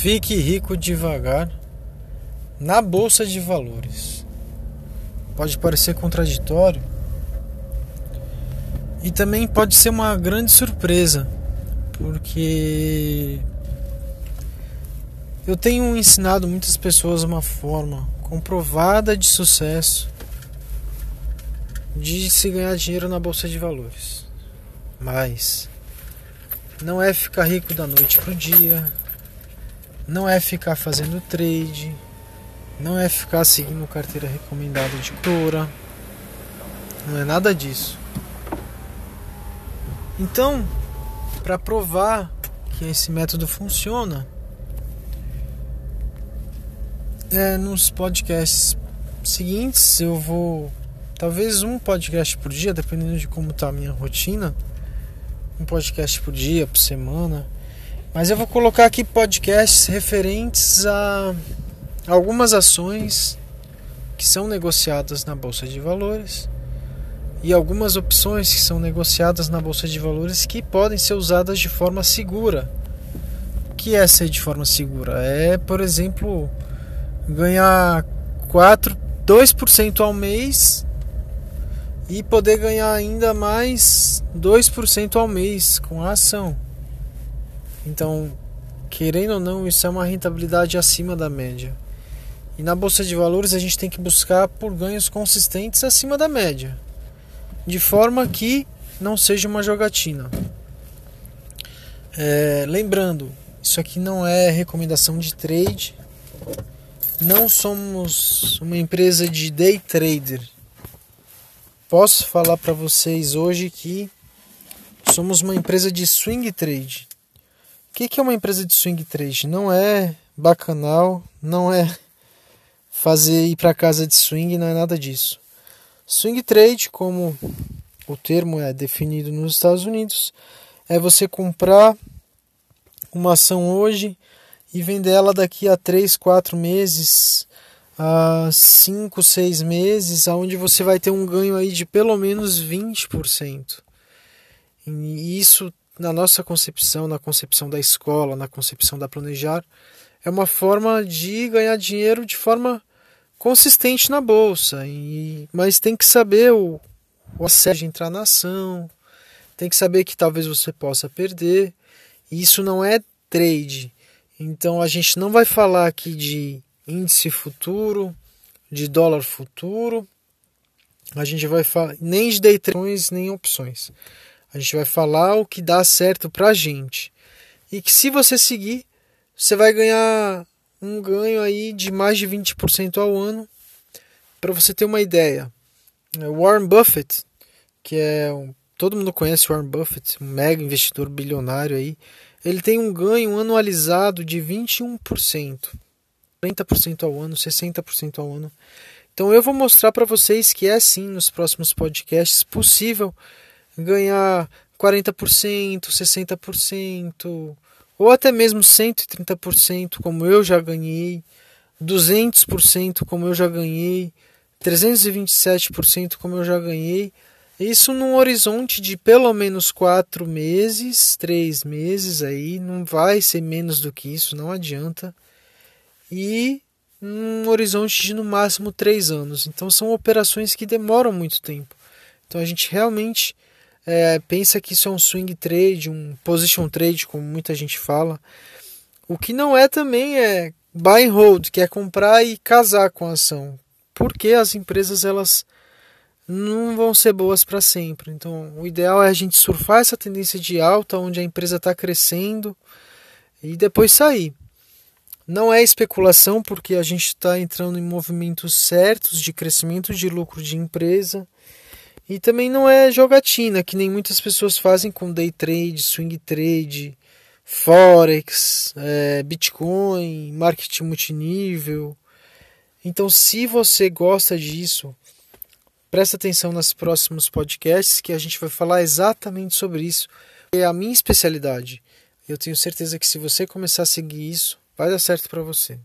Fique rico devagar na bolsa de valores. Pode parecer contraditório e também pode ser uma grande surpresa, porque eu tenho ensinado muitas pessoas uma forma comprovada de sucesso de se ganhar dinheiro na bolsa de valores. Mas não é ficar rico da noite pro dia, não é ficar fazendo trade, não é ficar seguindo carteira recomendada de Cora, não é nada disso. Então, para provar que esse método funciona, é, nos podcasts seguintes eu vou talvez um podcast por dia, dependendo de como está a minha rotina, um podcast por dia, por semana. Mas eu vou colocar aqui podcasts referentes a algumas ações que são negociadas na bolsa de valores e algumas opções que são negociadas na bolsa de valores que podem ser usadas de forma segura. O que é ser de forma segura? É, por exemplo, ganhar 4, 2% ao mês e poder ganhar ainda mais 2% ao mês com a ação. Então, querendo ou não, isso é uma rentabilidade acima da média. E na bolsa de valores a gente tem que buscar por ganhos consistentes acima da média, de forma que não seja uma jogatina. É, lembrando, isso aqui não é recomendação de trade. Não somos uma empresa de day trader posso falar para vocês hoje que somos uma empresa de swing trade. O que é uma empresa de swing trade? Não é bacanal, não é fazer ir para casa de swing, não é nada disso. Swing trade, como o termo é definido nos Estados Unidos, é você comprar uma ação hoje e vender ela daqui a 3, 4 meses a 5, 6 meses, aonde você vai ter um ganho aí de pelo menos 20%. E isso na nossa concepção, na concepção da escola, na concepção da planejar, é uma forma de ganhar dinheiro de forma consistente na bolsa. E, mas tem que saber o, o assédio de entrar na ação, tem que saber que talvez você possa perder. E isso não é trade. Então a gente não vai falar aqui de índice futuro, de dólar futuro. A gente vai falar nem de day trades, nem opções. A gente vai falar o que dá certo pra gente. E que se você seguir, você vai ganhar um ganho aí de mais de 20% ao ano. Para você ter uma ideia, Warren Buffett, que é um, todo mundo conhece Warren Buffett, um mega investidor bilionário aí, ele tem um ganho anualizado de 21%. 40% ao ano, 60% ao ano. Então eu vou mostrar para vocês que é sim nos próximos podcasts possível ganhar 40%, 60%, ou até mesmo 130%, como eu já ganhei, 200%, como eu já ganhei, 327%, como eu já ganhei. Isso num horizonte de pelo menos 4 meses, 3 meses aí, não vai ser menos do que isso, não adianta e um horizonte de no máximo três anos. Então são operações que demoram muito tempo. Então a gente realmente é, pensa que isso é um swing trade, um position trade, como muita gente fala. O que não é também é buy and hold, que é comprar e casar com a ação. Porque as empresas elas não vão ser boas para sempre. Então o ideal é a gente surfar essa tendência de alta, onde a empresa está crescendo, e depois sair. Não é especulação, porque a gente está entrando em movimentos certos de crescimento de lucro de empresa. E também não é jogatina, que nem muitas pessoas fazem com day trade, swing trade, forex, é, bitcoin, marketing multinível. Então, se você gosta disso, presta atenção nos próximos podcasts que a gente vai falar exatamente sobre isso. É a minha especialidade. Eu tenho certeza que se você começar a seguir isso, vai dar certo para você.